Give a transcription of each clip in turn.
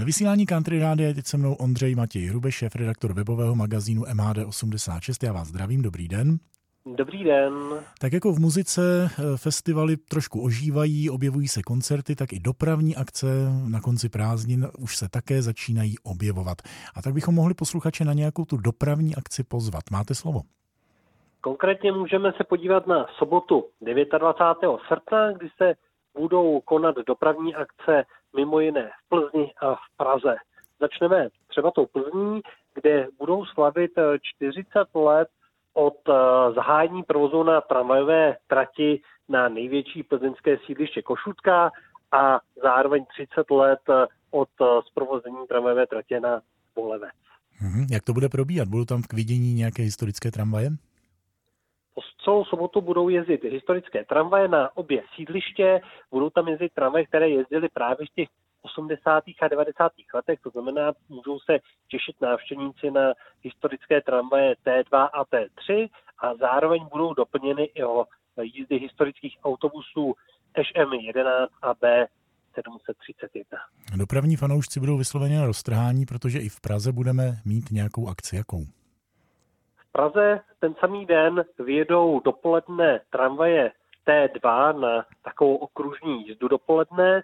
Ve vysílání Country Rádia je teď se mnou Ondřej Matěj Hrubeš, šéf redaktor webového magazínu MHD86. Já vás zdravím, dobrý den. Dobrý den. Tak jako v muzice eh, festivaly trošku ožívají, objevují se koncerty, tak i dopravní akce na konci prázdnin už se také začínají objevovat. A tak bychom mohli posluchače na nějakou tu dopravní akci pozvat. Máte slovo? Konkrétně můžeme se podívat na sobotu 29. srpna, kdy se budou konat dopravní akce mimo jiné v Plzni a v Praze. Začneme třeba tou Plzní, kde budou slavit 40 let od eh, zahájení provozu na tramvajové trati na největší plzeňské sídliště Košutka a zároveň 30 let eh, od eh, zprovození tramvajové tratě na Bolevec. Hmm, jak to bude probíhat? Budou tam k vidění nějaké historické tramvaje? Celou sobotu budou jezdit historické tramvaje na obě sídliště, budou tam jezdit tramvaje, které jezdily právě v těch 80. a 90. letech, to znamená, můžou se těšit návštěvníci na historické tramvaje T2 a T3 a zároveň budou doplněny i o jízdy historických autobusů ŠM11 a B 731. Dopravní fanoušci budou vysloveně roztrhání, protože i v Praze budeme mít nějakou akci. Jakou? Praze ten samý den vyjedou dopoledne tramvaje T2 na takovou okružní jízdu dopoledne.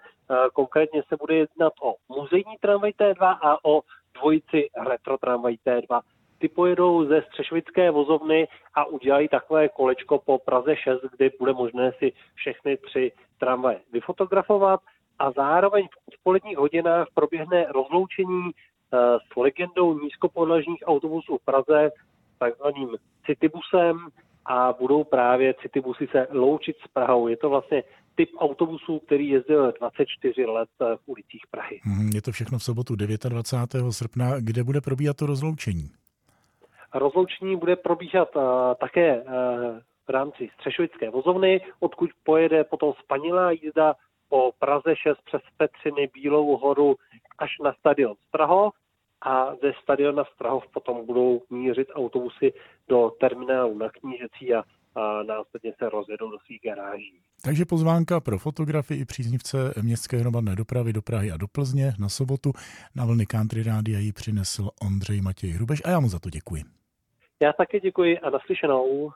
Konkrétně se bude jednat o muzejní tramvaj T2 a o dvojici retro tramvaj T2. Ty pojedou ze Střešvické vozovny a udělají takové kolečko po Praze 6, kde bude možné si všechny tři tramvaje vyfotografovat a zároveň v odpoledních hodinách proběhne rozloučení s legendou nízkopodlažních autobusů v Praze, takzvaným citybusem, a budou právě citybusy se loučit s Prahou. Je to vlastně typ autobusů, který jezdil 24 let v ulicích Prahy. Mhm, je to všechno v sobotu 29. srpna. Kde bude probíhat to rozloučení? Rozloučení bude probíhat uh, také uh, v rámci Střešovické vozovny, odkud pojede potom spanilá jízda po Praze 6 přes Petřiny, Bílou horu až na stadion Strahov a ze stadiona Strahov potom budou mířit autobusy do terminálu na Knížecí a, a následně se rozjedou do svých garáží. Takže pozvánka pro fotografii i příznivce městské hromadné dopravy do Prahy a do Plzně na sobotu na vlny Country Rádia ji přinesl Ondřej Matěj Hrubeš a já mu za to děkuji. Já také děkuji a naslyšenou.